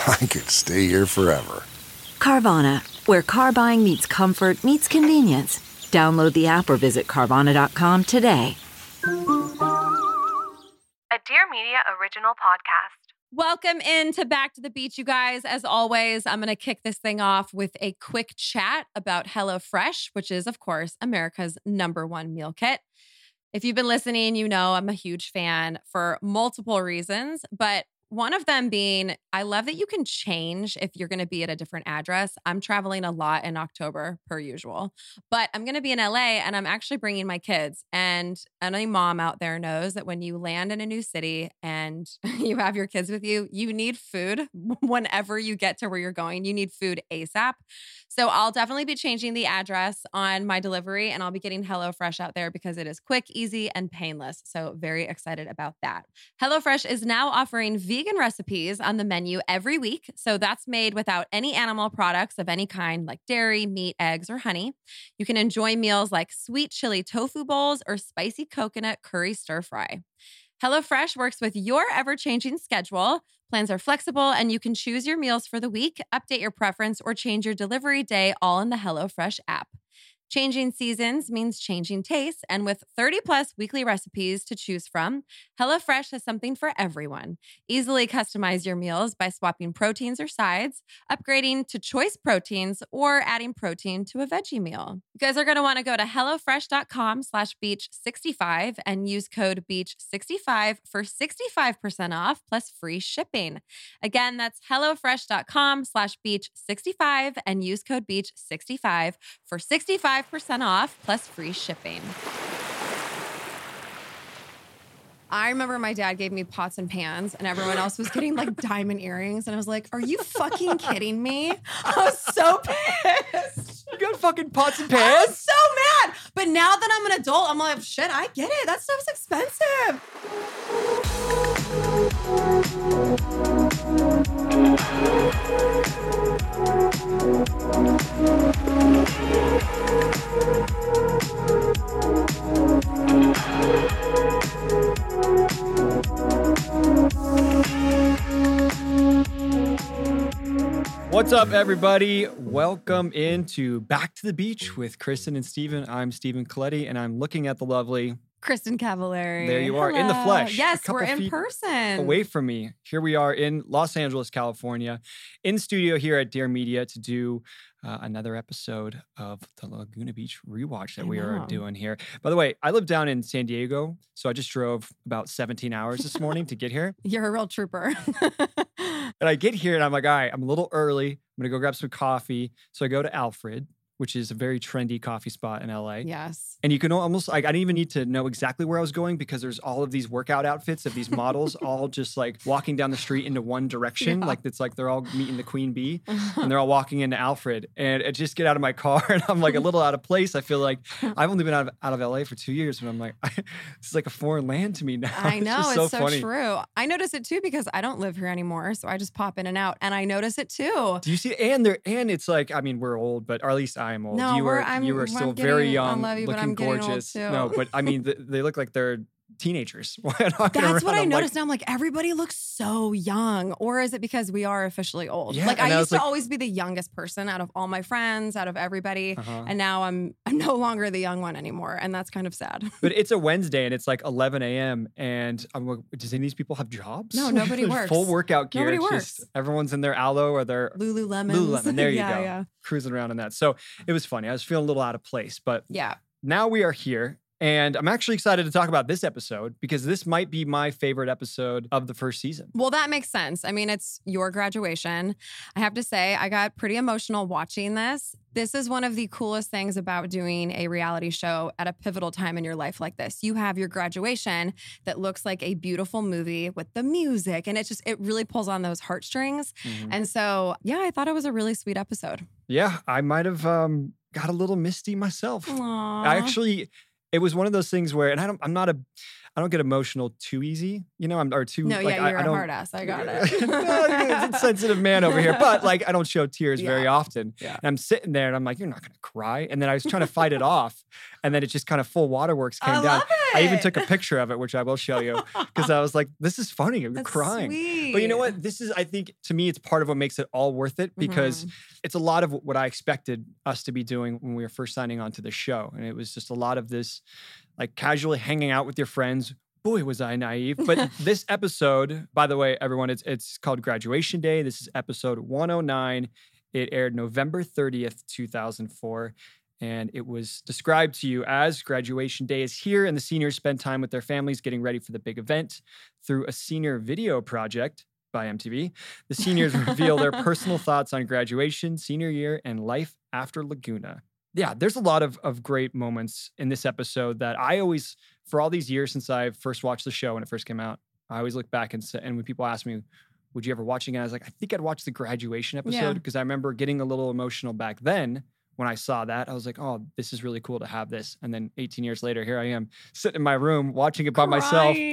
I could stay here forever. Carvana, where car buying meets comfort, meets convenience. Download the app or visit Carvana.com today. A Dear Media original podcast. Welcome into Back to the Beach, you guys. As always, I'm going to kick this thing off with a quick chat about HelloFresh, which is, of course, America's number one meal kit. If you've been listening, you know I'm a huge fan for multiple reasons, but one of them being, I love that you can change if you're going to be at a different address. I'm traveling a lot in October, per usual, but I'm going to be in LA and I'm actually bringing my kids. And any mom out there knows that when you land in a new city and you have your kids with you, you need food whenever you get to where you're going. You need food ASAP. So I'll definitely be changing the address on my delivery and I'll be getting HelloFresh out there because it is quick, easy, and painless. So very excited about that. HelloFresh is now offering vegan recipes on the menu every week. So that's made without any animal products of any kind like dairy, meat, eggs, or honey. You can enjoy meals like sweet chili tofu bowls or spicy coconut curry stir fry. HelloFresh works with your ever changing schedule. Plans are flexible and you can choose your meals for the week, update your preference, or change your delivery day all in the HelloFresh app. Changing seasons means changing tastes, and with 30 plus weekly recipes to choose from, HelloFresh has something for everyone. Easily customize your meals by swapping proteins or sides, upgrading to choice proteins, or adding protein to a veggie meal. You guys are going to want to go to HelloFresh.com slash Beach65 and use code Beach65 for 65% off plus free shipping. Again, that's HelloFresh.com slash Beach65 and use code Beach65 for 65% off plus free shipping. I remember my dad gave me pots and pans, and everyone else was getting like diamond earrings. And I was like, Are you fucking kidding me? I was so pissed. You got fucking pots and pans? I was so mad. But now that I'm an adult, I'm like, Shit, I get it. That stuff's expensive. What's up, everybody? Welcome into Back to the Beach with Kristin and Stephen. I'm Stephen Colletti, and I'm looking at the lovely Kristin Cavallari. There you are, in the flesh, Yes, we're in person. away from me. Here we are in Los Angeles, California, in studio here at Dear Media to do uh, another episode of the Laguna Beach rewatch that I we are doing here. By the way, I live down in San Diego, so I just drove about 17 hours this morning to get here. You're a real trooper. And I get here and I'm like, all right, I'm a little early. I'm gonna go grab some coffee. So I go to Alfred, which is a very trendy coffee spot in LA. yes. And you can almost like I didn't even need to know exactly where I was going because there's all of these workout outfits of these models all just like walking down the street into one direction. Yeah. Like it's like they're all meeting the queen bee and they're all walking into Alfred. And I just get out of my car and I'm like a little out of place. I feel like I've only been out of, out of LA for two years, but I'm like, this is like a foreign land to me now. I know. It's, so so, funny. true. I notice it too because I don't live here anymore. So I just pop in and out and I notice it too. Do you see? And there, and it's like, I mean, we're old, but or at least I am old. No, you we're- I'm- you I'm still getting- very I young, love you, but looking I'm getting old gorgeous. too. No, but I mean, th- they look like they're teenagers. That's what. I I'm like, noticed. now I'm like, everybody looks so young. Or is it because we are officially old? Yeah, like I used to like- always be the youngest person out of all my friends, out of everybody. Uh-huh. And now I'm I'm no longer the young one anymore. And that's kind of sad. But it's a Wednesday and it's like 11 a.m. And I'm like, does any of these people have jobs? No, nobody works. Full workout gear. Nobody It's works. just everyone's in their Alo or their Lululemon. Lululemon. There you yeah, go. Yeah. cruising around in that. So it was funny. I was feeling a little out of place, but Yeah. now we are here. And I'm actually excited to talk about this episode because this might be my favorite episode of the first season. Well, that makes sense. I mean, it's your graduation. I have to say, I got pretty emotional watching this. This is one of the coolest things about doing a reality show at a pivotal time in your life like this. You have your graduation that looks like a beautiful movie with the music, and it just, it really pulls on those heartstrings. Mhm. And so, yeah, I thought it was a really sweet episode. Yeah, I might have um, got a little misty myself. Aww. I actually, it was one of those things where, and I don't, I'm not a, I don't get emotional too easy, you know, I'm or too. no, like, yeah, I, you're I a don't, hard ass. I got it. No, it's a sensitive man over here, but like I don't show tears very often. Yeah. And I'm sitting there and I'm like, you're not gonna cry. And then I was trying to fight it off, and then it just kind of full waterworks came I down. I even took a picture of it, which I will show you, because I was like, this is funny. I'm That's crying. Sweet. But you know what? This is, I think, to me, it's part of what makes it all worth it because Mhm. it's a lot of what I expected us to be doing when we were first signing on to the show. And it was just a lot of this, like casually hanging out with your friends. Boy, was I naive. But this episode, by the way, everyone, it's it's called Graduation Day. This is episode 109. It aired November 30th, 2004. And it was described to you as graduation day is here, and the seniors spend time with their families getting ready for the big event through a senior video project by MTV. The seniors reveal their personal thoughts on graduation, senior year, and life after Laguna. Yeah, there's a lot of, of great moments in this episode that I always, for all these years since I first watched the show when it first came out, I always look back and say, and when people ask me, would you ever watch it again? I was like, I think I'd watch the graduation episode because I remember getting a little emotional back then when I saw that. I was like, oh, this is really cool to have this. And then 18 years later, here I am sitting in my room watching it by myself.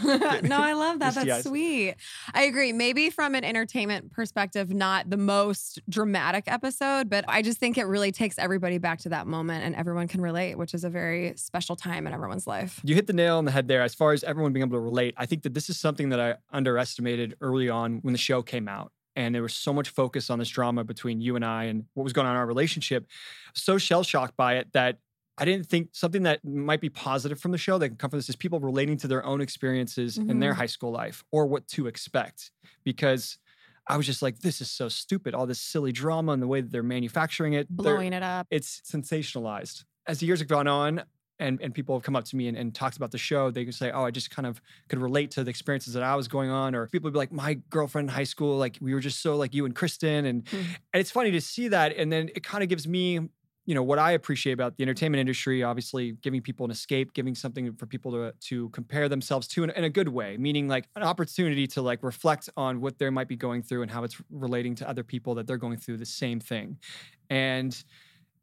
No, I love that. That's eyes. sweet. I agree. Maybe from an entertainment perspective, not the most dramatic episode, but I just think it really takes everybody back to that moment and everyone can relate, which is a very special time in everyone's life. You hit the nail on the head there. As far as everyone being able to relate, I think that this is something that I underestimated early on when the show came out. And there was so much focus on this drama between you and I and what was going on in our relationship. So shell shocked by it that I didn't think something that might be positive from the show that can come from this is people relating to their own experiences in their Mhm. high school life or what to expect. Because I was just like, this is so stupid. All this silly drama and the way that they're manufacturing it. Blowing it up. it's sensationalized. As the years have gone on, and, and people have come up to me and, and talked about the show, they could say, Oh, I just kind of could relate to the experiences that I was going on. Or people would be like, My girlfriend in high school, like we were just so like you and Kristin. And, Mhm. and it's funny to see that. And then it kind of gives me, you know, what I appreciate about the entertainment industry, obviously giving people an escape, giving something for people to, to compare themselves to in, in a good way, meaning like an opportunity to like reflect on what they might be going through and how it's relating to other people that they're going through the same thing. And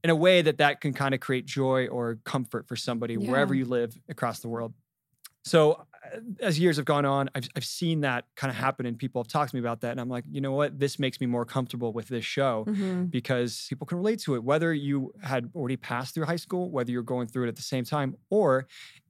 in a way that that can kind of create joy or comfort for somebody wherever you live across the world. So uh, as years have gone on, I've, I've seen that kind of happen and people have talked to me about that. And I'm like, you know what? This makes me more comfortable with this show Mhm. because people can relate to it, whether you had already passed through high school, whether you're going through it at the same time, or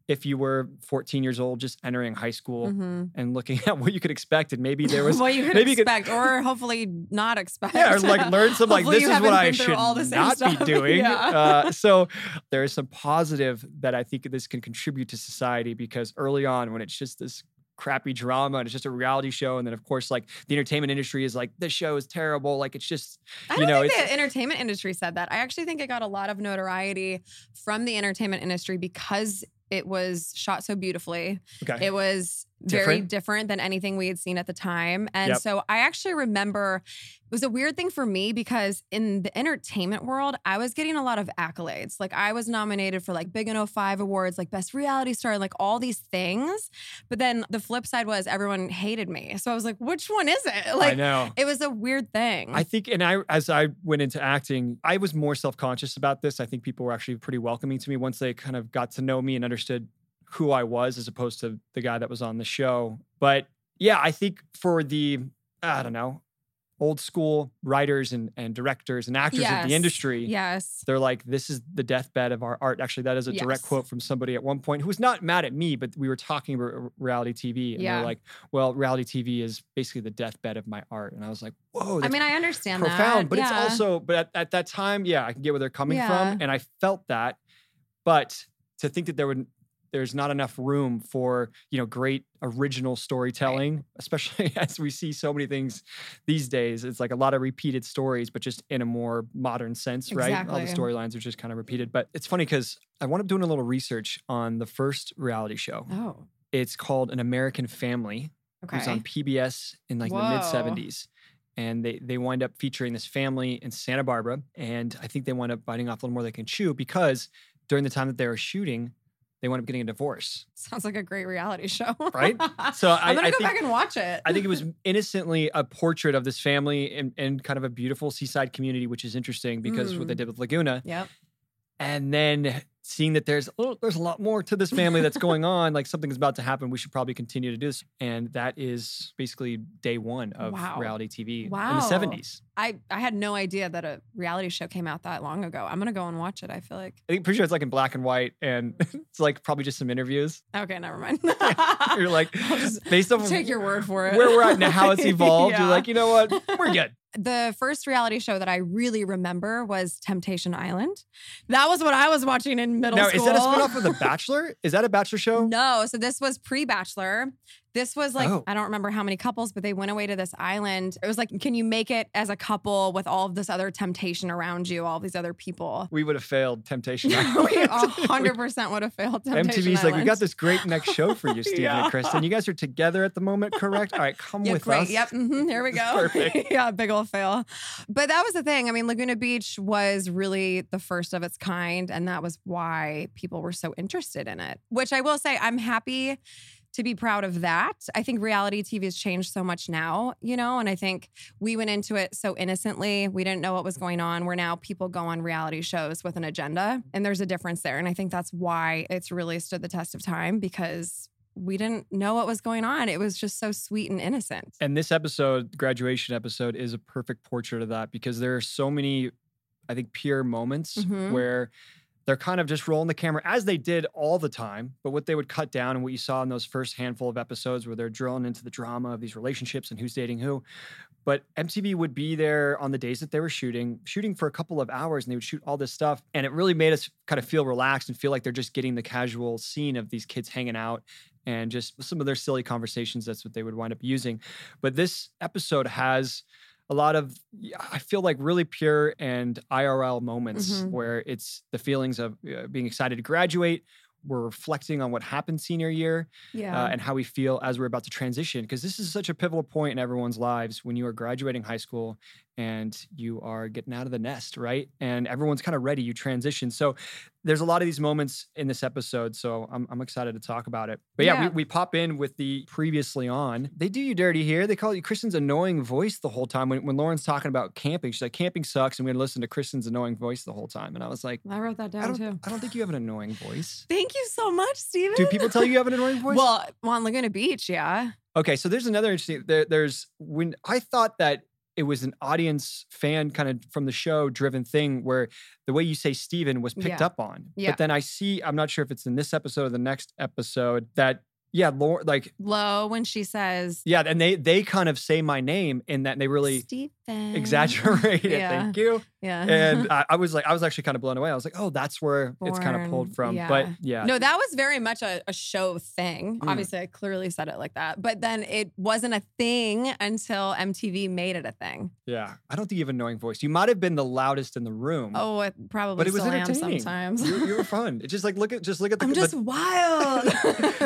if you were 14 years old, just entering high school Mhm. and looking at what you could expect. And maybe there was what you could maybe you could- expect, or hopefully not expect. yeah, or like learn some like this is what I should all the same not be doing. Yeah. Uh, so there is some positive that I think this can contribute to society because early on, when it's just this crappy drama and it's just a reality show, and then of course like the entertainment industry is like this show is terrible, like it's just I you don't know think the entertainment industry said that. I actually think it got a lot of notoriety from the entertainment industry because it was shot so beautifully. okay. It was very Different. different than anything we had seen at the time. And Yep. so I actually remember it was a weird thing for me because in the entertainment world, I was getting a lot of accolades. Like I was nominated for like Big and 05 awards, like best reality star, like all these things. But then the flip side was everyone hated me. So I was like, which one is it? Like I know. it was a weird thing. I think, and I, as I went into acting, I was more self conscious about this. I think people were actually pretty welcoming to me once they kind of got to know me and understood who I was as opposed to the guy that was on the show. But yeah, I think for the, I don't know, old school writers and, and directors and actors of the industry. Yes. They're like, this is the deathbed of our art. Actually, that is a direct quote from somebody at one point who was not mad at me, but we were talking about reality TV. And Yeah. they're like, well, reality TV is basically the deathbed of my art. And I was like, whoa, I mean, I understand profound. that. But yeah. it's also, but at, at that time, yeah, I can get where they're coming Yeah. from. And I felt that. But to think that there would, there's not enough room for you know great original storytelling especially as we see so many things these days. It's like a lot of repeated stories but just in a more modern sense right? All the storylines are just kind of repeated. But it's funny because i wound up doing a little research on the first reality show. Oh, it's called an american family. It was on pbs in like the mid 70s and they they wind up featuring this family in santa barbara and i think they wind up biting off a little more they can chew because during the time that they were shooting they wound up getting a divorce Sounds like a great reality show. Right? So I- I'm gonna I go think- back and watch it. I think it was innocently a portrait of this family and, in kind of a beautiful seaside community, which is interesting because what they Mm. did with Laguna. Yep. And then seeing that there's oh, there's a lot more to this family that's going on, like something's about to happen. We should probably continue to do this. And that is basically day one of Wow. reality TV in the 70s. I I had no idea that a reality show came out that long ago. I'm gonna go and watch it. I feel like. I think pretty sure it's like in black and white, and it's like probably just some interviews. Okay, never mind. You're like, based of take your word for it. where we're at now, how it's evolved, you're like, you know what, we're good. The first reality show that I really remember was Temptation Island. That was what I was watching in middle Now, school. Now, is that a spinoff of The Bachelor? Is that a Bachelor show? No, so this was pre-bachelor. This was like Oh. I don't remember how many couples, but they went away to this island. It was like, can you make it as a couple with all of this other temptation around you, all these other people? We would have failed Temptation we Island. hundred percent would have failed Temptation MTV's like, we got this great next show for you, Stephen Yeah. and Kristin. You guys are together at the moment, correct? All right, come Yeah, with great. us. Yep. mhm, Here we go. perfect. yeah, big old fail. But that was the thing. I mean, Laguna Beach was really the first of its kind. And that was why people were so interested in it, which I will say, I'm happy to be proud of that. I think reality TV has changed so much now, you know, and I think we went into it so innocently. We didn't know what was going on. Where now people go on reality shows with an agenda, and there's a difference there. And I think that's why it's really stood the test of time because we didn't know what was going on. It was just so sweet and innocent. And this episode, graduation episode, is a perfect portrait of that because there are so many, I think, pure moments Mhm. where they're kind of just rolling the camera as they did all the time. But what they would cut down and what you saw in those first handful of episodes where they're drilling into the drama of these relationships and who's dating who. But MTV would be there on the days that they were shooting, shooting for a couple of hours, and they would shoot all this stuff. And it really made us kind of feel relaxed and feel like they're just getting the casual scene of these kids hanging out and just some of their silly conversations. That's what they would wind up using. But this episode has a lot of, I feel like, really pure and IRL moments Mhm. where it's the feelings of uh, being excited to graduate. We're reflecting on what happened senior year Yeah. uh, and how we feel as we're about to transition. Because this is such a pivotal point in everyone's lives when you are graduating high school and you are getting out of the nest, right? And everyone's kind of ready, you transition. So there's a lot of these moments in this episode. So I'm, I'm excited to talk about it. But yeah, Yeah. We, we pop in with the previously on. They do you dirty here. They call you Kristin's annoying voice the whole time. When, when Lauren's talking about camping, she's like, camping sucks. And we're going to listen to Kristin's annoying voice the whole time. And I was like, I wrote that down don't, too. I don't think you have an annoying voice. Thank you so much, Stephen. Do people tell you you have an annoying voice? Well, on Laguna Beach, yeah. Okay, so there's another interesting. There, there's when I thought that it was an audience fan kind of from the show driven thing where the way you say Stephen was picked Yeah. up on. Yeah. But then I see, I'm not sure if it's in this episode or the next episode that yeah, Lauren, like Lo when she says, yeah, and they they kind of say my name in that they really Stephen. Exaggerate it. Yeah. Thank you. Yeah. And I, I was like, I was actually kind of blown away. I was like, oh, that's where it's kind of pulled from. yeah. But yeah, No, that was very much a, a show thing. Mm. Obviously, I clearly said it like that. But then it wasn't a thing until MTV made it a thing. yeah, I don't think you have an annoying voice. You might have been the loudest in the room. Oh, it probably but it was entertaining. sometimes. You, you were fun. It's just like look at just look at the I'm the- just wild.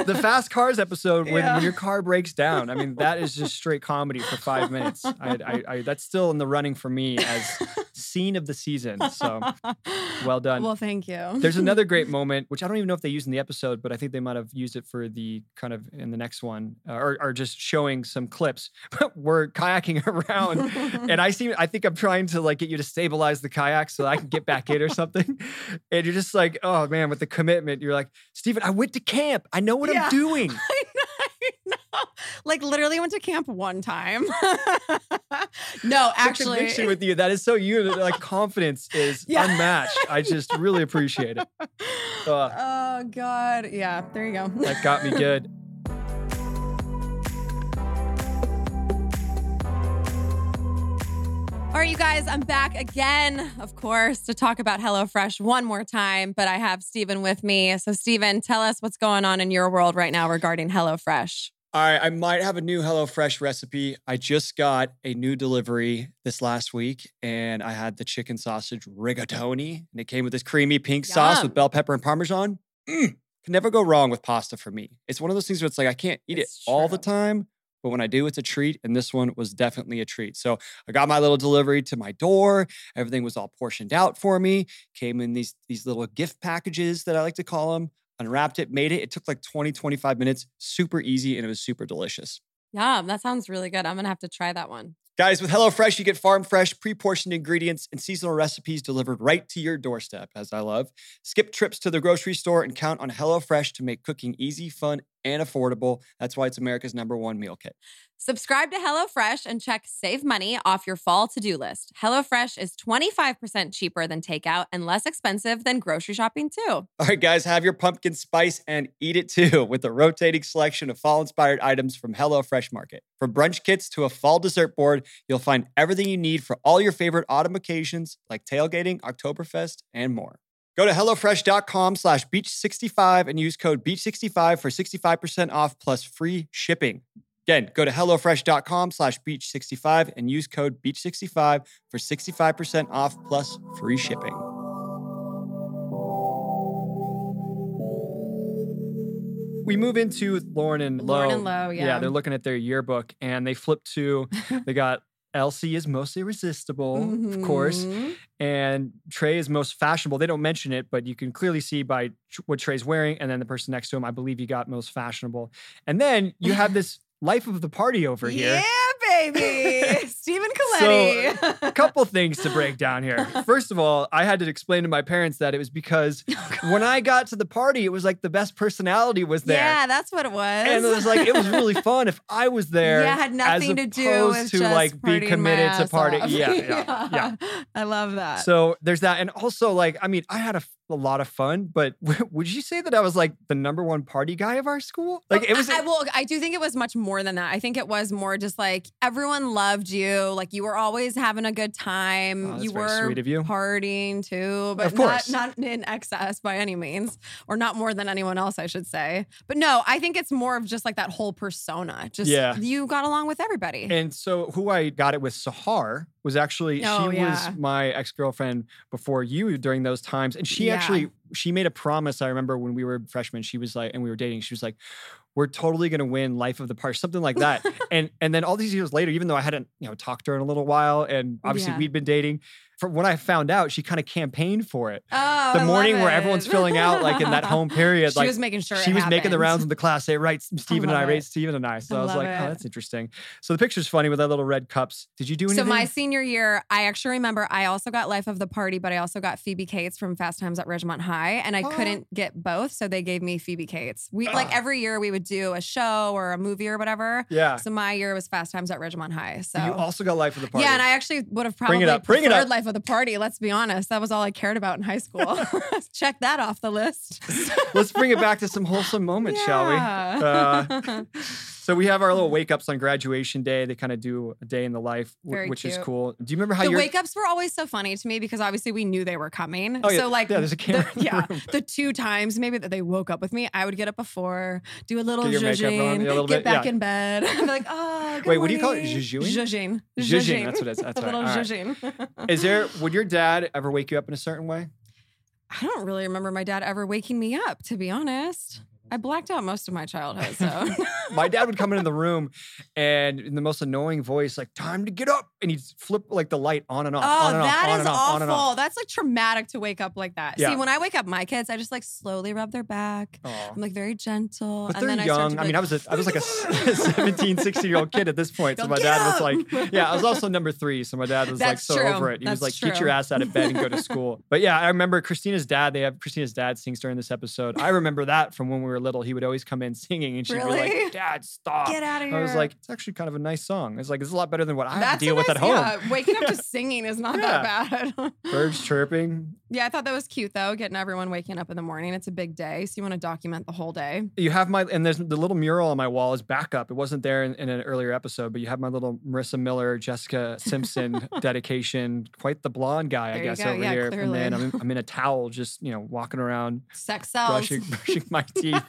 the fast cars episode when, Yeah. when your car breaks down. I mean, that is just straight comedy for five minutes. I, I, I, that's still in the running for me as scene of the season. So well done. Well, thank you. There's another great moment, which I don't even know if they used in the episode, but I think they might have used it for the kind of in the next one, uh, or, or just showing some clips. We're kayaking around, and I see. I think I'm trying to like get you to stabilize the kayak so that I can get back in or something. And you're just like, oh man, with the commitment, you're like, Stephen, I went to camp. I know what Yeah. I'm doing. Like literally went to camp one time. no, actually, conviction with you. That is so you. Like confidence is Yeah. unmatched. I just really appreciate it. Uh, oh god, yeah. There you go. that got me good. All right, you guys, I'm back again, of course, to talk about HelloFresh one more time, but I have Stephen with me. So, Stephen, tell us what's going on in your world right now regarding HelloFresh. All right, I might have a new HelloFresh recipe. I just got a new delivery this last week, and I had the chicken sausage rigatoni, and it came with this creamy pink sauce with bell pepper and parmesan. Mm, can never go wrong with pasta for me. It's one of those things where it's like I can't eat It's it all the time, but when I do, it's a treat. And this one was definitely a treat. So I got my little delivery to my door. Everything was all portioned out for me. Came in these these little gift packages that I like to call them. Unwrapped it, made it. It took like 20, 25 minutes. Super easy, and it was super delicious. Yeah, that sounds really good. I'm going to have to try that one. Guys, with HelloFresh, you get farm fresh, pre portioned ingredients and seasonal recipes delivered right to your doorstep, as I love. Skip trips to the grocery store and count on HelloFresh to make cooking easy, fun, and affordable. That's why it's America's number one meal kit. Subscribe to HelloFresh and check Save Money off your fall to do list. HelloFresh is 25% cheaper than takeout and less expensive than grocery shopping, too. All right, guys, have your pumpkin spice and eat it too with a rotating selection of fall inspired items from HelloFresh Market. From brunch kits to a fall dessert board, you'll find everything you need for all your favorite autumn occasions like tailgating, Oktoberfest, and more. Go to HelloFresh.com slash Beach65 and use code Beach65 for 65% off plus free shipping. Again, go to HelloFresh.com slash Beach65 and use code Beach65 for 65% off plus free shipping. We move into Lauren and Lo. Lauren and Lo, yeah. they're looking at their yearbook and they flip to, they got LC is mostly resistible, of course, Mhm. and Trey is most fashionable. They don't mention it, but you can clearly see by what Trey's wearing. And then the person next to him, I believe you got most fashionable. And then you have this life of the party over here. Yeah, baby. Stephen Colletti. So, a couple things to break down here. First of all, I had to explain to my parents that it was because oh, when I got to the party, it was like the best personality was there. Yeah, that's what it was. And it was like it was really fun if I was there. Yeah, had nothing to do with to like be committed to party. off. Yeah, yeah, yeah. I love that. So there's that, and also like I mean, I had a lot of fun, but would you say that I was like the number one party guy of our school? Like it oh, was. I, I, well, I do think it was much more than that. I think it was more just like everyone loved you. Like you were always having a good time. Oh, you were you. partying too, but Of course. not not in excess by any means, or not more than anyone else, I should say. But no, I think it's more of just like that whole persona. Just Yeah. you got along with everybody. And so who I got it with Sahar was actually Oh, she yeah. was my ex-girlfriend before you during those times and she Yeah. actually she made a promise I remember when we were freshmen she was like and we were dating she was like we're totally going to win life of the party something like that and and then all these years later even though I hadn't you know talked to her in a little while and obviously Yeah. we'd been dating from when I found out she kind of campaigned for it oh, the morning where everyone's filling out like in that home period She like was making sure she was making the rounds in the class. Say, right, Stephen and I, right. Stephen and I. So I I, was like, oh, it. oh, that's interesting. So the picture's funny with that little red cups. Did you do anything? So my senior year, I actually remember I also got Life of the Party, but I also got Phoebe Cates from Fast Times at Ridgemont High, and I Oh. couldn't get both, so they gave me Phoebe Cates. We like ah. every year we would do a show or a movie or whatever. yeah. So my year was Fast Times at Ridgemont High. So you also got life of the party. yeah, and I actually would have probably Bring it up, bring it up. Life of the Party. Let's be honest, that was all I cared about in high school. Check that off the list. Let's bring it back to some wholesome moments, shall we? Uh, Yeah. so we have our little mm-hmm. wake ups on graduation day. They kind of do a day in the life, Very which is cool. Do you remember how the wake ups were always so funny to me because obviously we knew they were coming. Oh, yeah. So like Yeah, there's a camera the- the yeah, the two times maybe that they woke up with me, I would get up before, do a little Get your makeup on, zhuzhing, yeah, get bit, back yeah. in bed. I'm like, oh, Wait, what do you call it? morning." Zhuzhing? Zhuzhing. Zhuzhing, that's what it is. That's a little right. zhuzhing. is there? Would your dad ever wake you up in a certain way? I don't really remember my dad ever waking me up, to be honest. I blacked out most of my childhood, so My dad would come into the room and in the most annoying voice, like, time to get up. And he'd flip like the light on and off, Oh, on and that on is and off, off. awful. That's like traumatic to wake up like that. Yeah. See, when I wake up my kids, I just like slowly rub their back. Aw. I'm like very gentle. But and they're then I young. to I, mean, like, I was a, I was like a 17, 16 year old kid at this point. So my "Get dad was like, yeah, I was also number three. So my dad was like so true. over it. He was like, That's get your ass out of bed and go to school. But yeah, I remember Christina's dad. They have Christina's dad sings during this episode. I remember that from when we were little, he would always come in singing, and she'd be like, "Dad, stop!" Get out of here. I was like, "It's actually kind of a nice song." It's like it's a lot better than what I have to deal a with nice- at home. Yeah, waking up to singing is not that bad. Birds chirping. Yeah, I thought that was cute though, getting everyone waking up in the morning. It's a big day, so you want to document the whole day. You have my and there's the little mural on my wall is backup. It wasn't there in, in an earlier episode, but you have my little Marisa Miller, Jessica Simpson dedication. Quite the blonde guy, There I guess, over Yeah, here. And then. I'm in, I'm in a towel, just you know, walking around, Sex sells. brushing, brushing my teeth.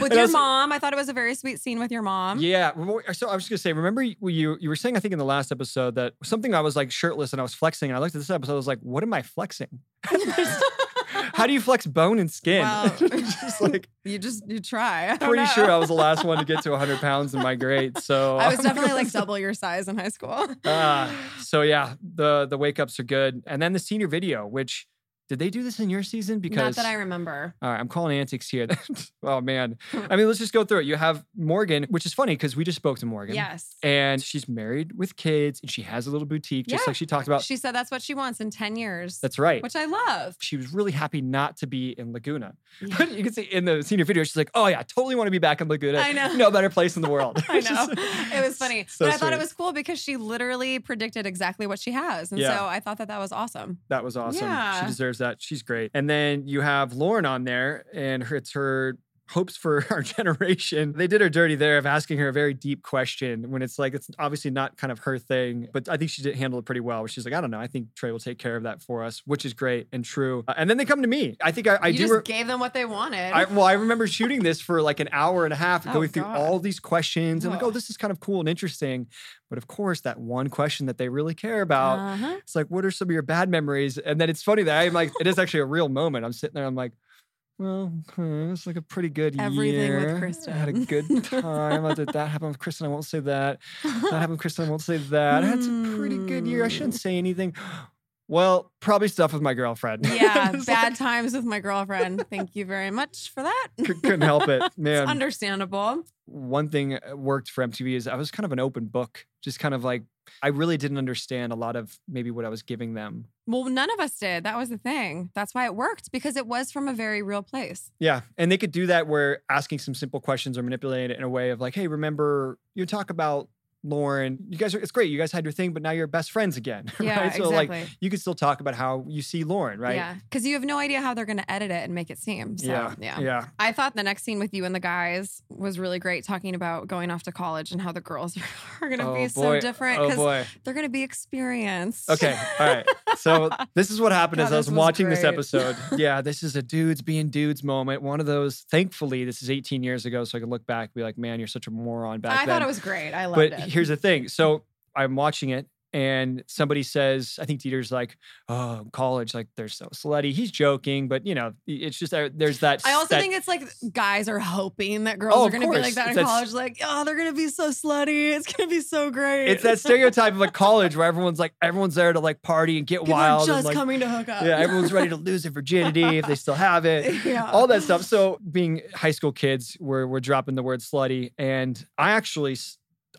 with And your also- mom, I thought it was a very sweet scene with your mom. Yeah. So I was just gonna say, remember you you were saying I think in the last episode that something I was like shirtless and I was flexing, and I looked at this episode, I was like, what am I flexing? How do you flex bone and skin? Well, just like you just you try. I pretty sure. I was the last one to get to 100 pounds in my grade. So I was definitely like double your size in high school. Ah, so yeah, the the wake ups are good, and then the senior video, which did they do this in your season? Because Not that I remember. all right, I'm calling antics here. oh man, I mean, let's just go through it. You have Morgan, which is funny because we just spoke to Morgan. Yes. And she's married with kids, and she has a little boutique, just Yeah. like she talked about. She said that's what she wants in 10 years. That's right. Which I love. she was really happy not to be in Laguna. But you can see in the senior video, she's like, "Oh yeah, I totally want to be back in Laguna. I know. no better place in the world." I know. it was funny. so but I thought it was cool because she literally predicted exactly what she has. And Yeah. so I thought that that was awesome. That was awesome. Yeah. She deserves that. She's great. And then you have Lauren on there, and it's her hopes for our generation. They did her dirty there of asking her a very deep question when it's like it's obviously not kind of her thing, but I think she did handle it pretty well. Where she's like, I don't know, I think Trey will take care of that for us, which is great and true. Uh, and then they come to me. I think I, I you do. just re- gave them what they wanted. I, well, I remember shooting this for like an hour and a half, Oh, going through God. all these questions, and like, oh, this is kind of cool and interesting. But of course, that one question that they really care about Uh-huh. it's like, what are some of your bad memories? And then it's funny that I'm like, it is actually a real moment. I'm sitting there, I'm like, well, hmm, it's like a pretty good Everything with year. I had a good time. I did that happen with Kristin. I won't say that. That happened with Kristin. I won't say that. I had a pretty good year. I shouldn't say anything. Well, probably stuff with my girlfriend. yeah, bad like, times with my girlfriend. Thank you very much for that. c- couldn't help it, It's man. understandable. one thing uh, worked for MTV is I was kind of an open book, just kind of like I really didn't understand a lot of maybe what I was giving them. Well, none of us did. That was the thing. That's why it worked because it was from a very real place. Yeah, and they could do that where asking some simple questions or manipulating it in a way of like, hey, remember you talk about Lauren. You guys are it's great. You guys had your thing, but now you're best friends again. Yeah, right? So like you could still talk about how you see Lauren, right? Yeah. Because you have no idea how they're going to edit it and make it seem. So, yeah. yeah. Yeah. I thought the next scene with you and the guys was really great, talking about going off to college and how the girls are going to Oh, be so different Oh because boy. they're going to be experienced. Okay. All right. So this is what happened God, as I was was watching this episode. Yeah, this is a dudes being dudes moment. One of those. Thankfully, this is 18 years ago, so I can look back and be like, man, you're such a moron back I then. thought it was great. I loved but it. But here's the thing. So I'm watching it and somebody says, I think Dieter's like, oh, college, like they're so slutty. He's joking, but you know, it's just uh, there's that. I also that- think it's like guys are hoping that girls Oh, are going to be like that in That's- college. Like, oh, they're going to be so slutty. It's going to be so great. it's that stereotype of a college where everyone's like, everyone's there to like party and get wild. are and, just like, coming to hook up. yeah, everyone's ready to lose their virginity if they still have it. Yeah. All that stuff. So being high school kids, we're we're dropping the word slutty, and I actually.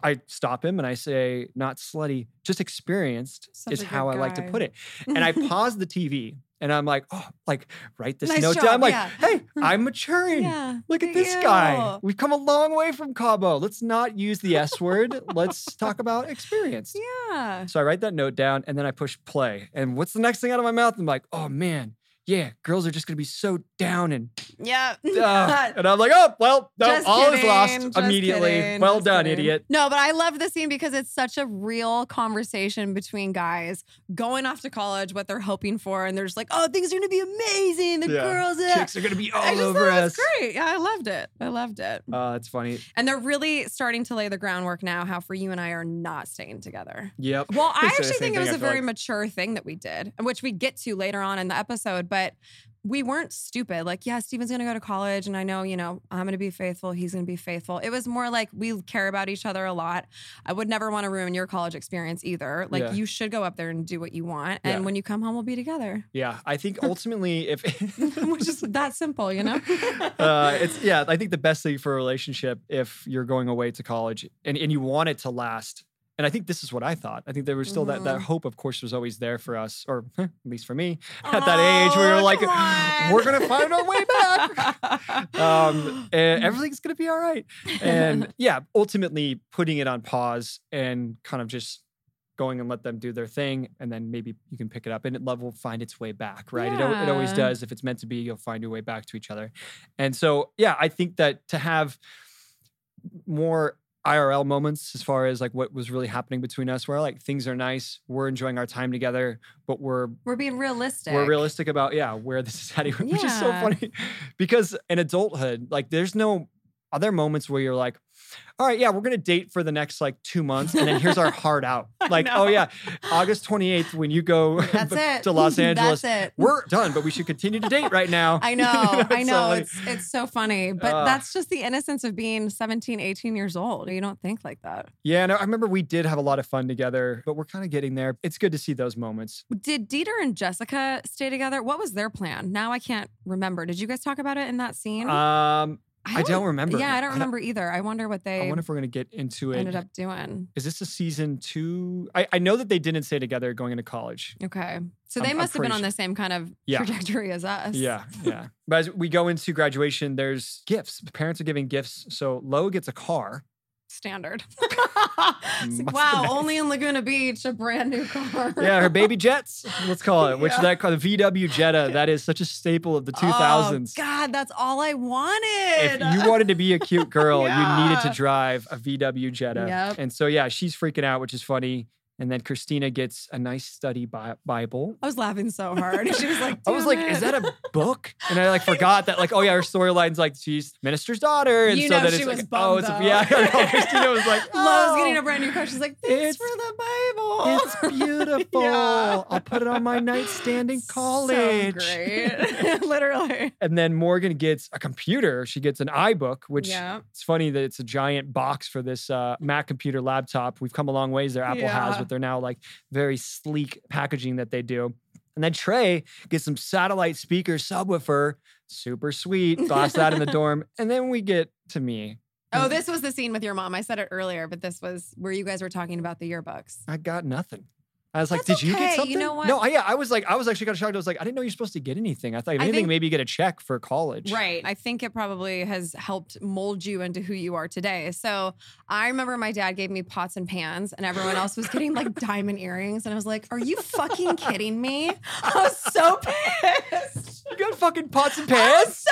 I stop him and I say, not slutty, just experienced Such is how I like to put it. And I pause the TV and I'm like, oh, like write this Nice note job, down. I'm like, yeah. hey, I'm maturing. Yeah. Look at this guy. We've come a long way from Cabo. Let's not use the S word. Let's talk about experienced. Yeah. So I write that note down and then I push play. And what's the next thing out of my mouth? I'm like, oh man, yeah, girls are just gonna be so down and Yeah. uh, and I'm like, oh well, no, Just all is lost immediately. kidding, well done, kidding. idiot. No, but I love the scene because it's such a real conversation between guys going off to college, what they're hoping for, and they're just like, "Oh, things are gonna be amazing. The Yeah. girls, yeah." Chicks are gonna be all I just over us. great. Yeah, I loved it. I loved it. Uh, it's funny. And they're really starting to lay the groundwork now. How for you and I are not staying together. Yep. Well, I They say the actually think it was I a very like. mature thing that we did, which we get to later on in the episode. But we weren't stupid. Like, yeah, Stephen's gonna go to college, and I know, you know, I'm gonna be faithful. He's gonna be faithful. It was more like we care about each other a lot. I would never want to ruin your college experience either. Like, Yeah. you should go up there and do what you want, and Yeah. when you come home, we'll be together. Yeah, I think ultimately, if which is that simple, you know. uh, it's yeah, I think the best thing for a relationship if you're going away to college and, and you want it to last And I think this is what I thought. I think there was still that that Mhm. hope, of course, was always there for us, or at least for me, at that age where you're Oh, like, on. we're gonna find our way back. um, and everything's gonna be all right. And yeah, ultimately putting it on pause and kind of just going and let them do their thing, and then maybe you can pick it up, and love will find its way back, right? It, it always does. If it's meant to be, you'll find your way back to each other. And so, yeah, I think that to have more IRL moments as far as like what was really happening between us, where like things are nice, we're enjoying our time together, but we're We're being realistic. we're realistic about yeah where this is heading, which is so funny because in adulthood, like there's no other moments where you're like, all right, yeah, we're gonna date for the next like two months, and then here's our heart out. Like, oh yeah, August 28th when you go That's it. to Los Angeles, we're done, but we should continue to date right now. I know, I so, know. like, it's it's so funny, but Ugh. that's just the innocence of being 17, 18 years old. You don't think like that. yeah, and I remember we did have a lot of fun together, but we're kind of getting there. It's good to see those moments. Did Dieter and Jessica stay together? What was their plan? Now I can't remember. Did you guys talk about it in that scene? Um, I don't remember. Yeah, I I don't don't- remember either. I wonder what they. I wonder if we're gonna get into it. ended up doing. Is this a season two? I, I know that they didn't stay together going into college. Okay. So I'm- they I'm must have been on the same kind of Yeah. trajectory as us. Yeah, yeah. But as we go into graduation, there's gifts. Parents are giving gifts. So Lo gets a car. Standard. Like, wow, been. only in Laguna Beach, a brand new car. Yeah, her baby Jets. Let's call it. Which Yeah. that called the VW Jetta. That is such a staple of the 2000s. Oh, God, that's all I wanted. if you wanted to be a cute girl, you needed to drive a VW Jetta. Yep. And so yeah, she's freaking out, which is funny. And then Christina gets a nice study Bi- Bible. I was laughing so hard. She was like, I was like, is that a book? And I like forgot that, like, oh yeah, her storyline's like she's minister's daughter. And You so know then she it's was like, bummed, oh, it's yeah. I know. Christina was like, oh, Love's getting a brand new car. She's like, thanks It's- for the Bible. It's beautiful. Yeah. I'll put it on my nightstand in college. So great. Literally. And then Morgan gets a computer. She gets an iBook, which Yeah. it's funny that it's a giant box for this uh, Mac computer laptop. We've come a long ways there. Apple has Yeah. With their now like very sleek packaging that they do. And then Trey gets some satellite speaker subwoofer, super sweet. Toss that in the dorm. And then we get to me. Oh, this was the scene with your mom. I said it earlier, but this was where you guys were talking about the yearbooks. I got nothing. I was like, That's "Did you okay. get You something?" know what? No, I, yeah, I was like, I was actually kind of shocked. I was like, I didn't know you're supposed to get anything. I thought, if I anything, think- maybe you get a check for college. Right. I think it probably has helped mold you into who you are today. So I remember my dad gave me pots and pans, and everyone else was getting like diamond earrings. And I was like, Are you fucking kidding me? I was so pissed. You got fucking pots and pans. I was so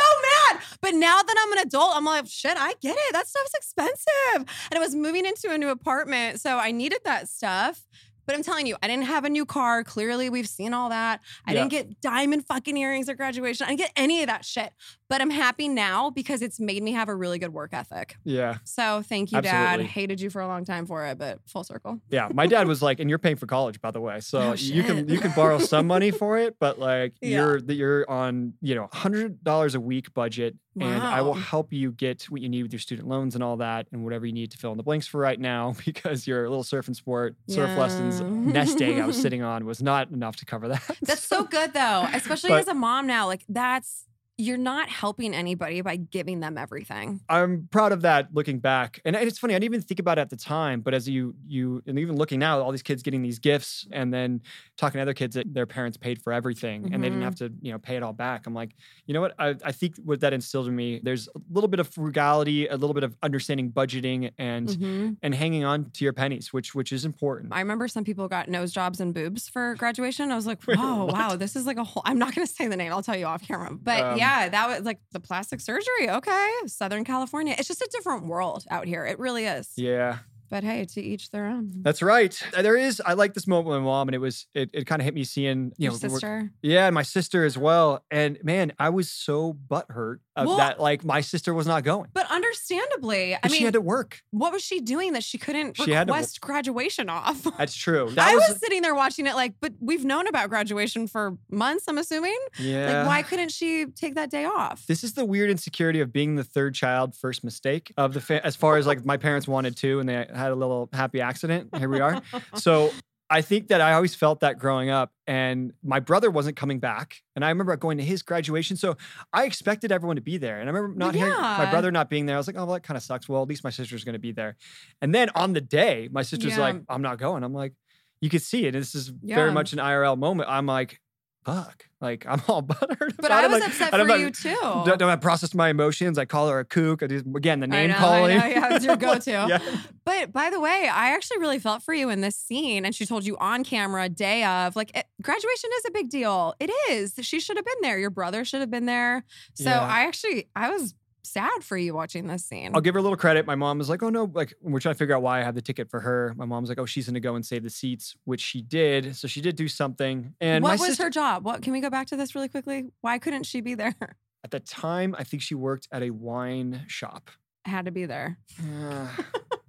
mad. But now that I'm an adult, I'm like, shit, I get it. That stuff's expensive. And I was moving into a new apartment. So I needed that stuff. But I'm telling you, I didn't have a new car. Clearly, we've seen all that. I Yeah. didn't get diamond fucking earrings at graduation. I didn't get any of that shit. But I'm happy now because it's made me have a really good work ethic. Yeah, So thank you, Dad. Hated you for a long time for it, but full circle. yeah. My dad was like, and you're paying for college, by the way, so Oh, you can you can borrow some money for it, but like Yeah. you're you're on you know hundred dollars a week budget, and I will help you get what you need with your student loans and all that, and whatever you need to fill in the blanks for right now, because your little surf and sport surf lessons Yeah. nest egg I was sitting on was not enough to cover that. That's so good though, especially But- as a mom now. Like that's you're not helping anybody by giving them everything. I'm proud of that looking back. And it's funny, I didn't even think about it at the time, but as you you and even looking now, all these kids getting these gifts and then talking to other kids that their parents paid for everything and they didn't Mhm. have to, you know, pay it all back. I'm like, you know what? I, I think what that instilled in me, there's a little bit of frugality, a little bit of understanding budgeting and Mhm. and hanging on to your pennies, which which is important. I remember some people got nose jobs and boobs for graduation. I was like, Wait, whoa, what? wow, this is like a whole. I'm not going to say the name. I'll tell you off camera. But Um, yeah, that was like the plastic surgery. Okay, Southern California. It's just a different world out here. It really is. yeah. But hey, to each their own. That's right. Uh, There is. I like this moment with my mom, and it was. It, it kind of hit me seeing. You Your know, sister. Yeah, and my sister as well. And man, I was so butthurt of Well- that. Like my sister was not going. But understandably, I mean, she had to work. what was she doing that she couldn't She request graduation off? That's true. That I was, was, sitting there watching it, like, but we've known about graduation for months. I'm assuming. yeah. Like, why couldn't she take that day off? This is the weird insecurity of being the third child, first mistake of the fa- as far as like my parents wanted to, and they had a little happy accident. Here we are. So I think that I always felt that growing up, and my brother wasn't coming back. And I remember going to his graduation. So I expected everyone to be there. And I remember not hearing my brother not being there. I was like, oh, well, that kind of sucks. Well, at least my sister's going to be there. And then on the day, my sister's Yeah. like, I'm not going. I'm like, you could see it. This is very much an IRL moment. I'm like, fuck. Like, I'm all buttered. But I was Like, upset for you too. Don't, don't I process my emotions. I call her a kook. I just, again, the I name know, I calling. know. Yeah, it's your go-to. yeah. But by the way, I actually really felt for you in this scene. And she told you on camera, day of, like, it, graduation is a big deal. It is. She should have been there. Your brother should have been there. So Yeah. I actually, I was sad for you watching this scene. I'll give her a little credit. My mom was like, "Oh no!" Like we're trying to figure out why I have the ticket for her. My mom was like, "Oh, she's going to go and save the seats," which she did. So she did do something. And what was sister, her job? What can we go back to this really quickly? Why couldn't she be there? at the time, I think she worked at a wine shop. Had to be there. Uh,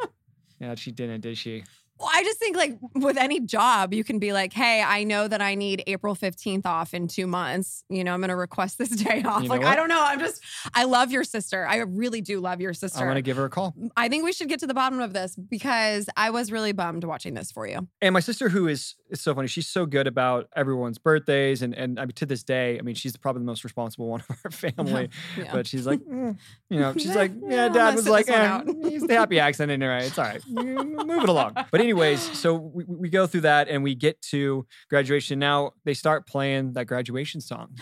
yeah, she didn't, did she? Well, I just think like with any job, you can be like, hey, I know that I need April 15th off in two months. You know, I'm going to request this day off. You know like, what? I don't know. I'm just, I love your sister. I really do love your sister. I want to give her a call. I think we should get to the bottom of this because I was really bummed watching this for you. And my sister, who is it's so funny, she's so good about everyone's birthdays, and and I mean to this day, I mean she's probably the most responsible one of our family. Yeah. But she's like, mm, you know, she's like, yeah, yeah, dad was like, eh, he's the happy it, right? It's all right. Move it along. But anyways, so we, we go through that and we get to graduation. Now they start playing that graduation song.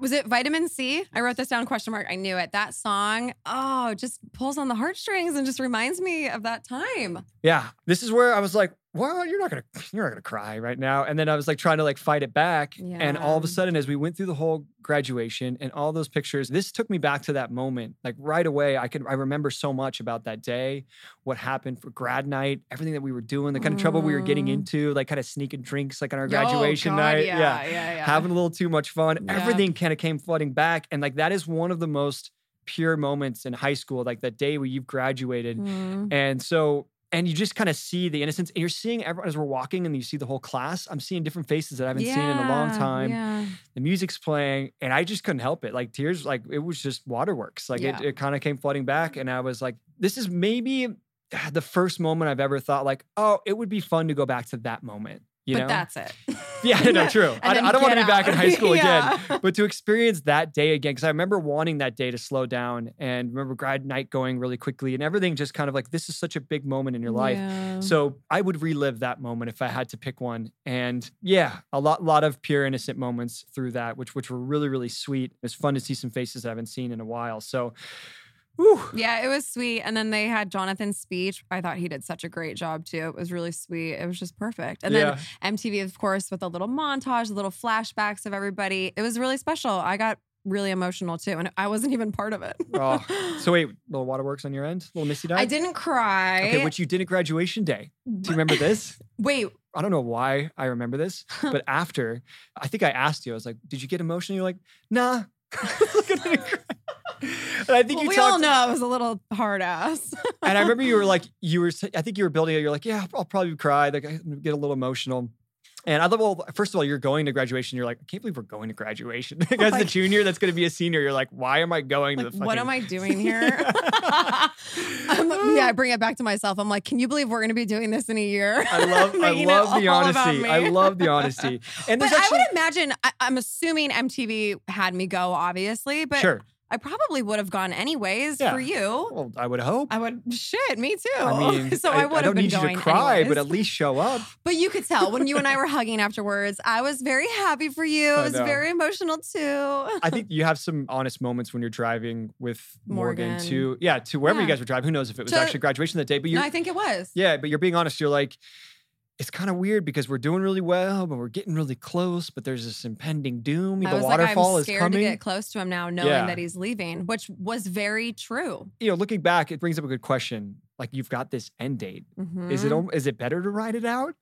Was it vitamin C? I wrote this down question mark. I knew it. That song, oh, just pulls on the heartstrings and just reminds me of that time. Yeah, this is where I was like, well, you're not gonna you're not gonna cry right now. And then I was like trying to like fight it back. And all of a sudden, as we went through the whole graduation and all those pictures, this took me back to that moment. Like right away, I could I remember so much about that day, what happened for grad night, everything that we were doing, the kind of trouble we were getting Mm. into, like kind of sneaking drinks like on our Oh, graduation God, night. Yeah, yeah, yeah. Having a little too much fun. Yeah. Everything kind of came flooding back. And like that is one of the most pure moments in high school, like that day where you've graduated. Mm. And so, and you just kind of see the innocence, and you're seeing everyone as we're walking, and you see the whole class. I'm seeing different faces that I haven't seen in a long time. Yeah. The music's playing, and I just couldn't help it. Like tears, like it was just waterworks. Like Yeah. it, it kind of came flooding back, and I was like, this is maybe the first moment I've ever thought, like, oh, it would be fun to go back to that moment. You but know? that's it. Yeah, no, true. I, I don't want to be back in high school Yeah. again, but to experience that day again, because I remember wanting that day to slow down and remember grad night going really quickly and everything just kind of like, this is such a big moment in your life. Yeah. So I would relive that moment if I had to pick one. And yeah, a lot, lot of pure innocent moments through that, which, which were really, really sweet. It was fun to see some faces I haven't seen in a while. So, whew, Yeah, it was sweet. And then they had Jonathan's speech. I thought he did such a great job too. It was really sweet. It was just perfect. And yeah. then MTV, of course, with a little montage, little flashbacks of everybody. It was really special. I got really emotional too. And I wasn't even part of it. Oh, so wait, little waterworks on your end, little misty dye. I didn't cry. Okay, which you did at graduation day. Do you remember this? Wait, I don't know why I remember this, but after, I think I asked you, I was like, "Did you get emotional?" You're like, "Nah." Look at me cry. and I think well, you we talked. all know I was a little hard ass. And I remember you were like, you were. I think you were building it. You're like, "Yeah, I'll probably cry. Like, I get a little emotional." And I love. Well, first of all, you're going to graduation. You're like, I can't believe we're going to graduation. Oh as the Like- junior, that's going to be a senior. You're like, why am I going to the? Fucking... what am I doing here? Yeah, I bring it back to myself. I'm like, can you believe we're going to be doing this in a year? I love. I love the honesty. I love the honesty. And But actually, I would imagine, I, I'm assuming MTV had me go, obviously, but sure. I probably would have gone anyways Yeah. for you. Well, I would hope. I would, shit, me too. I mean, so I, I, would I have don't been need you going to cry, anyways. but at least show up. But you could tell when you and I were hugging afterwards, I was very happy for you. I was know. very emotional too. I think you have some honest moments when you're driving with Morgan, Morgan. to yeah to wherever you guys were driving. Who knows if it was To- actually graduation that day? But you're No, I think it was. yeah, but you're being honest. You're like. It's kind of weird because we're doing really well, but we're getting really close. But there's this impending doom. I the was like, waterfall I'm is scared coming. to get close to him now, knowing Yeah. that he's leaving, which was very true. you know, looking back, it brings up a good question. Like you've got this end date. Is it Mhm. al- is it better to ride it out?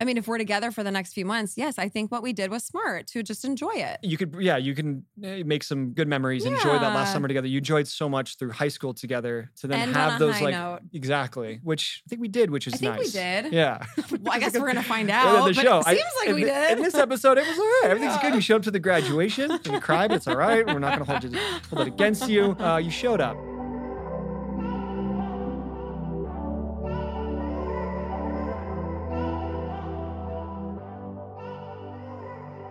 I mean, if we're together for the next few months, yes, I think what we did was smart to just enjoy it. You could yeah, you can eh, make some good memories. Enjoy that last summer together. You enjoyed so much through high school together to then End have those like note. exactly, which I think we did, which is nice. I think we did. Yeah. Well, I guess we're gonna find Yeah, out. the but show. I- seems like in we did. In this episode, it was all right. Everything's good. You showed up to the graduation. and You cried, but it's all right. We're not going to hold you hold it against you. Uh, you showed up.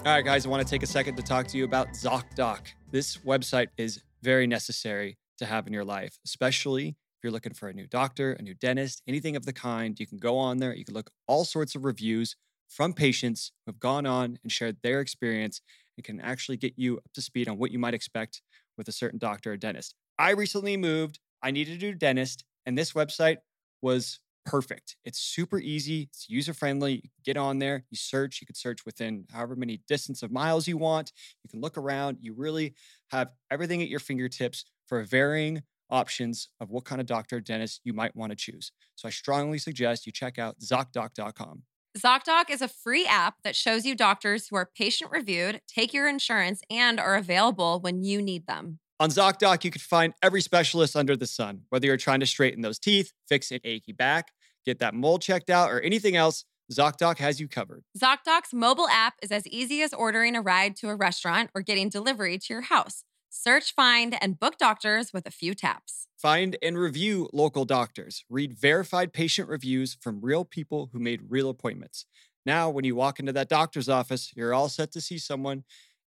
All right, guys, I want to take a second to talk to you about ZocDoc. This website is very necessary to have in your life, especially if you're looking for a new doctor, a new dentist, anything of the kind. You can go on there, you can look all sorts of reviews from patients who have gone on and shared their experience and can actually get you up to speed on what you might expect with a certain doctor or dentist. I recently moved, I needed a new dentist, and this website was perfect. It's super easy, it's user friendly. You can get on there, you search, you can search within however many distance of miles you want. You can look around. You really have everything at your fingertips for varying options of what kind of doctor or dentist you might want to choose. So I strongly suggest you check out ZocDoc.com. ZocDoc is a free app that shows you doctors who are patient reviewed, take your insurance, and are available when you need them. On ZocDoc, you can find every specialist under the sun, whether you're trying to straighten those teeth, fix an achy back, get that mole checked out, or anything else. ZocDoc has you covered. ZocDoc's mobile app is as easy as ordering a ride to a restaurant or getting delivery to your house. Search, find, and book doctors with a few taps. Find and review local doctors. Read verified patient reviews from real people who made real appointments. Now, when you walk into that doctor's office, you're all set to see someone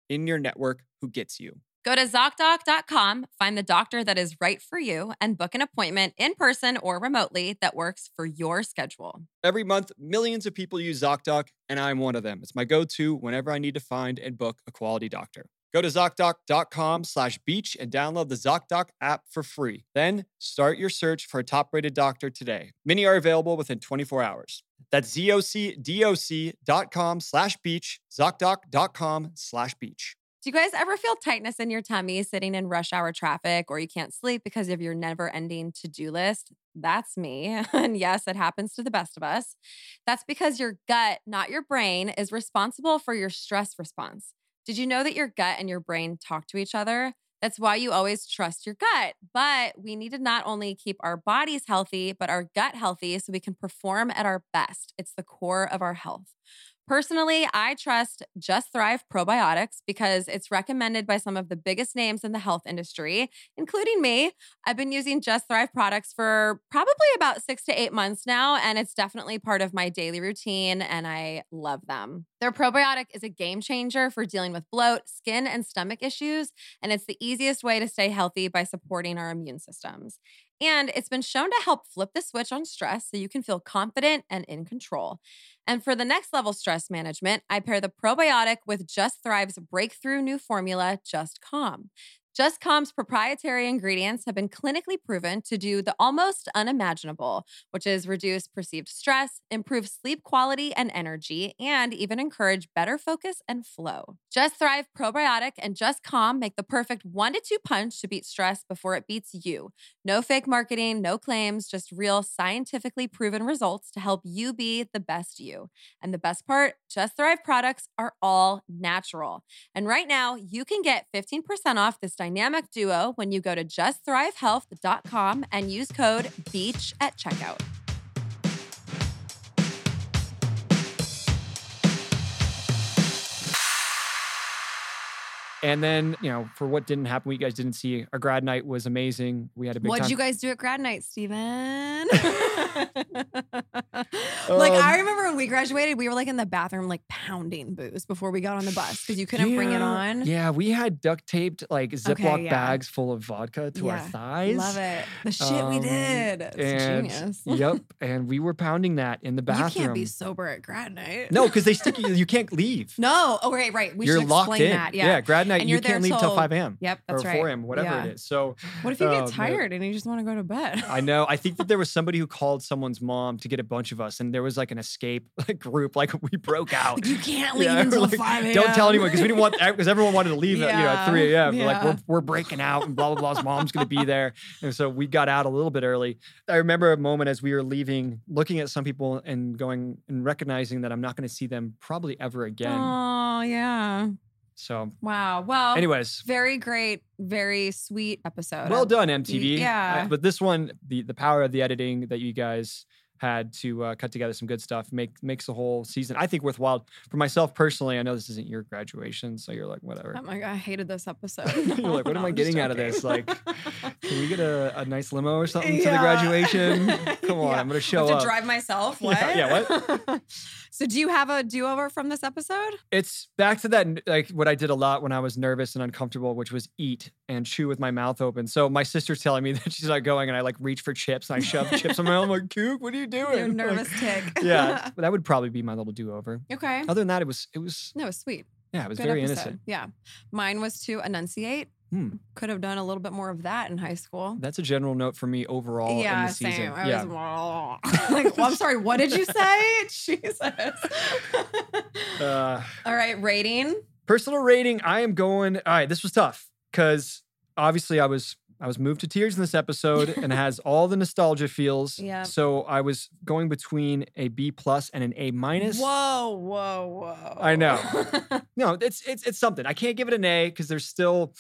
in your network who gets you. Go to ZocDoc.com, find the doctor that is right for you, and book an appointment in person or remotely that works for your schedule. Every month, millions of people use ZocDoc, and I'm one of them. It's my go-to whenever I need to find and book a quality doctor. Go to ZocDoc.com slash beach and download the ZocDoc app for free. Then start your search for a top-rated doctor today. Many are available within 24 hours. That's ZocDoc.com slash beach, ZocDoc.com slash beach. Do you guys ever feel tightness in your tummy sitting in rush hour traffic or you can't sleep because of your never ending to do list? That's me. And yes, it happens to the best of us. That's because your gut, not your brain, is responsible for your stress response. Did you know that your gut and your brain talk to each other? That's why you always trust your gut. But we need to not only keep our bodies healthy, but our gut healthy so we can perform at our best. It's the core of our health. Personally, I trust Just Thrive probiotics because it's recommended by some of the biggest names in the health industry, including me. I've been using Just Thrive products for probably about six to eight months now, and it's definitely part of my daily routine, and I love them. Their probiotic is a game changer for dealing with bloat, skin, and stomach issues, and it's the easiest way to stay healthy by supporting our immune systems. And it's been shown to help flip the switch on stress so you can feel confident and in control. And for the next level stress management, I pair the probiotic with Just Thrive's breakthrough new formula, Just Calm. Just Calm's proprietary ingredients have been clinically proven to do the almost unimaginable, which is reduce perceived stress, improve sleep quality and energy, and even encourage better focus and flow. Just Thrive Probiotic and Just Calm make the perfect one to two punch to beat stress before it beats you. No fake marketing, no claims, just real scientifically proven results to help you be the best you. And the best part Just Thrive products are all natural. And right now, you can get 15% off this dynamic duo when you go to justthrivehealth.com and use code BEACH at checkout. And then, you know, for what didn't happen, what you guys didn't see, our grad night was amazing. We had a big What'd time. you guys do at grad night, Stephen? like Um, I remember when we graduated, we were like in the bathroom, like pounding booze before we got on the bus because you couldn't bring it on. Yeah, we had duct taped like Ziploc Okay, yeah. bags full of vodka to our thighs. Love it. The shit we Um, did. It's and genius. yep, and we were pounding that in the bathroom. You can't be sober at grad night. no, because they stick you. You can't leave. No. Oh, right, right. We you're should locked explain in. that. Yeah. grad night. And you can't leave till till- five a.m. Yep, that's or right. four a.m. Whatever Yeah. it is. So What if you Oh, get um, tired and you just want to go to bed? I know. I think that there was somebody who called someone's mom to get a bunch of us, and there was like an escape like, group. Like we broke out. Like, you can't leave Yeah, until like, 5 a.m. Don't tell anyone because we didn't want because everyone wanted to leave at you know at Yeah, 3 a.m. We're Like we're, we're breaking out and blah blah blah's mom's gonna be there. And so we got out a little bit early. I remember a moment as we were leaving, looking at some people and going and recognizing that I'm not gonna see them probably ever again. Oh, yeah. So Wow. Well, anyways. very great, very sweet episode. Well done, MTV. Yeah. Uh, but this one, the the power of the editing that you guys had to uh, cut together some good stuff. Make makes the whole season I think worthwhile for myself personally. I know this isn't your graduation, so you're like whatever. Oh my god, I hated this episode. you're like, what am No, I I'm just getting out of this? Like, can we get a, a nice limo or something to the graduation? Come on, Yeah. I'm gonna show have up. to drive myself. What? Yeah, yeah, what? so, do you have a do-over from this episode? It's back to that, like what I did a lot when I was nervous and uncomfortable, which was eat and chew with my mouth open. So my sister's telling me that she's not going, and I like reach for chips and I shove chips in my mouth. I'm like, Cook, what are you doing? Your nervous Like, tick. yeah, but that would probably be my little do-over. Okay. Other than that, it was it was No, it was sweet. yeah, it was Good very episode. innocent. Yeah. Mine was to enunciate. Hmm. Could have done a little bit more of that in high school. That's a general note for me overall yeah, in the season. same. I yeah. was like, well, I'm sorry. What did you say? Jesus. Uh, All right, rating. personal rating, I am going. All right, this was tough because obviously I was I was moved to tears in this episode and it has all the nostalgia feels. Yeah. So I was going between a B plus and an A minus. Whoa, whoa, whoa. I know. No, it's it's it's something. I can't give it an A because there's still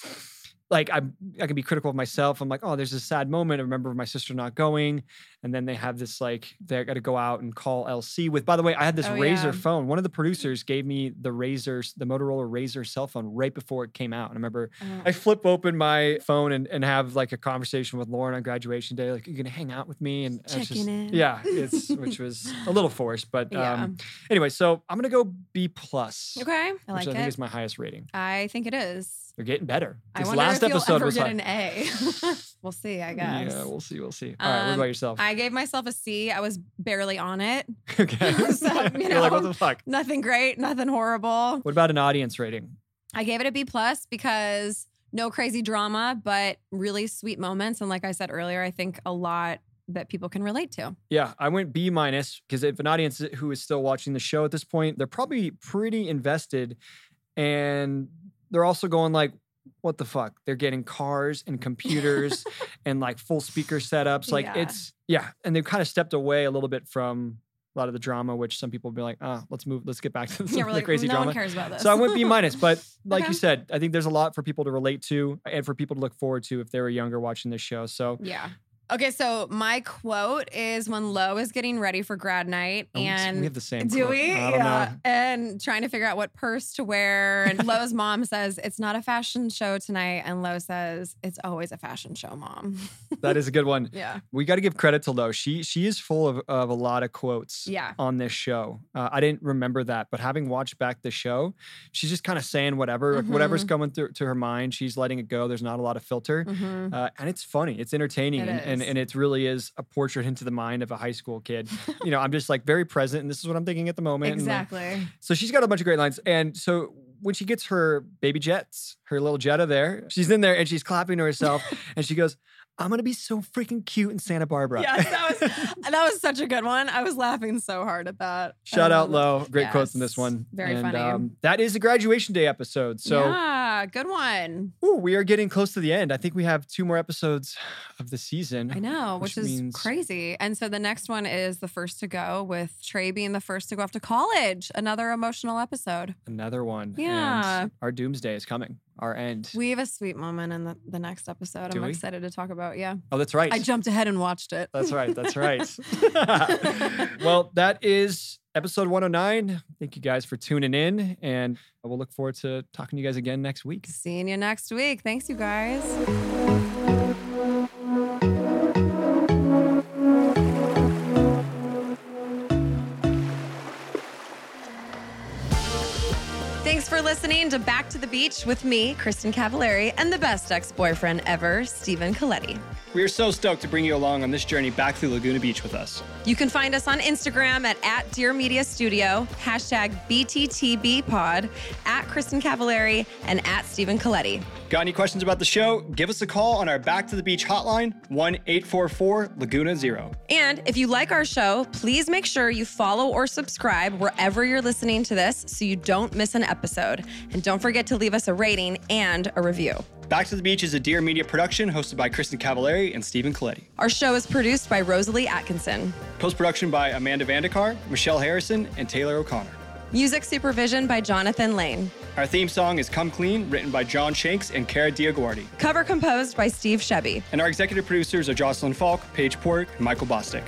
like I'm I can be critical of myself. I'm like, oh, there's this sad moment. I remember my sister not going, and then they have this like they got to go out and call LC with. By the way, I had this Oh, Razr yeah. phone. One of the producers gave me the Razr, the Motorola Razr cell phone right before it came out. And I remember Oh. I flip open my phone and, and have like a conversation with Lauren on graduation day. Like, you're gonna hang out with me and Checking just- in. Yeah, it's which was a little forced, but Yeah. um, anyway. So I'm gonna go B plus Okay, I which like I it. think is my highest rating. I think it is. They're getting better. This last episode was get high. an A. we'll see, I guess. Yeah, we'll see. We'll see. All right, what Um, about yourself? I gave myself a C. I was barely on it. okay. so, you You're like, what the fuck? Nothing great, nothing horrible. What about an audience rating? I gave it a B plus because no crazy drama, but really sweet moments. And like I said earlier, I think a lot that people can relate to. Yeah, I went B minus because if an audience who is still watching the show at this point, they're probably pretty invested, and they're also going like, "What the fuck?" They're getting cars and computers and like full speaker setups. Like Yeah. it's yeah, and they've kind of stepped away a little bit from a lot of the drama, which some people will be like, "Ah, let's move, let's get back to some yeah, the like, crazy no drama." one cares about this. So I went B minus, but like Okay. you said, I think there's a lot for people to relate to and for people to look forward to if they were younger watching this show. So Yeah. Okay, so my quote is when Lo is getting ready for grad night Oh, and we have the same. do quote. we? I don't yeah. know. And trying to figure out what purse to wear. And Lo's mom says, It's not a fashion show tonight. And Lo says, It's always a fashion show, mom. That is a good one. yeah. We got to give credit to Lo. She she is full of, of a lot of quotes Yeah. on this show. Uh, I didn't remember that, but having watched back the show, she's just kind of saying whatever, like, whatever's Mhm. coming through to her mind. She's letting it go. There's not a lot of filter. Mhm. Uh, and it's funny. It's entertaining, It and, and is. and it really is a portrait into the mind of a high school kid. you know, I'm just like very present, and this is what I'm thinking at the moment. and, like, Exactly. so she's got a bunch of great lines. And so when she gets her baby jets, her little Jetta there, she's in there and she's clapping to herself and she goes, I'm gonna be so freaking cute in Santa Barbara. Yes, that was that was such a good one. I was laughing so hard at that. Shout out Um, Lo. Great quotes in this one. very and, funny. Um, that is the graduation day episode. So yeah, good one. ooh, we are getting close to the end. I think we have two more episodes of the season. I know, Which which, is means- crazy. And so the next one is the first to go with Trey being the first to go off to college. Another emotional episode. Another one. Yeah. And our doomsday is coming. Our end. We have a sweet moment in the, the next episode. Do I'm we? excited to talk about. Yeah. oh, that's right. I jumped ahead and watched it. That's right. That's right. well, that is episode 109. Thank you guys for tuning in, and we'll look forward to talking to you guys again next week. Seeing you next week. Thanks, you guys. Listening to Back to the Beach with me, Kristin Cavallari, and the best ex boyfriend ever, Stephen Colletti. We are so stoked to bring you along on this journey back through Laguna Beach with us. You can find us on Instagram at, at Dear Media Studio, hashtag BTTBpod, at Kristin Cavallari, and at Stephen Colletti. Got any questions about the show? Give us a call on our Back to the Beach hotline, 1 844 Laguna Zero. And if you like our show, please make sure you follow or subscribe wherever you're listening to this so you don't miss an episode. And don't forget to leave us a rating and a review. Back to the Beach is a Dear Media production hosted by Kristin Cavallari and Stephen Colletti. Our show is produced by Rosalie Atkinson. Post production by Amanda Vandekar, Michelle Harrison, and Taylor O'Connor. Music supervision by Jonathan Lane. Our theme song is Come Clean, written by John Shanks and Kara DioGuardi. Cover composed by Steve Shebby. And our executive producers are Jocelyn Falk, Paige Port, and Michael Bostic.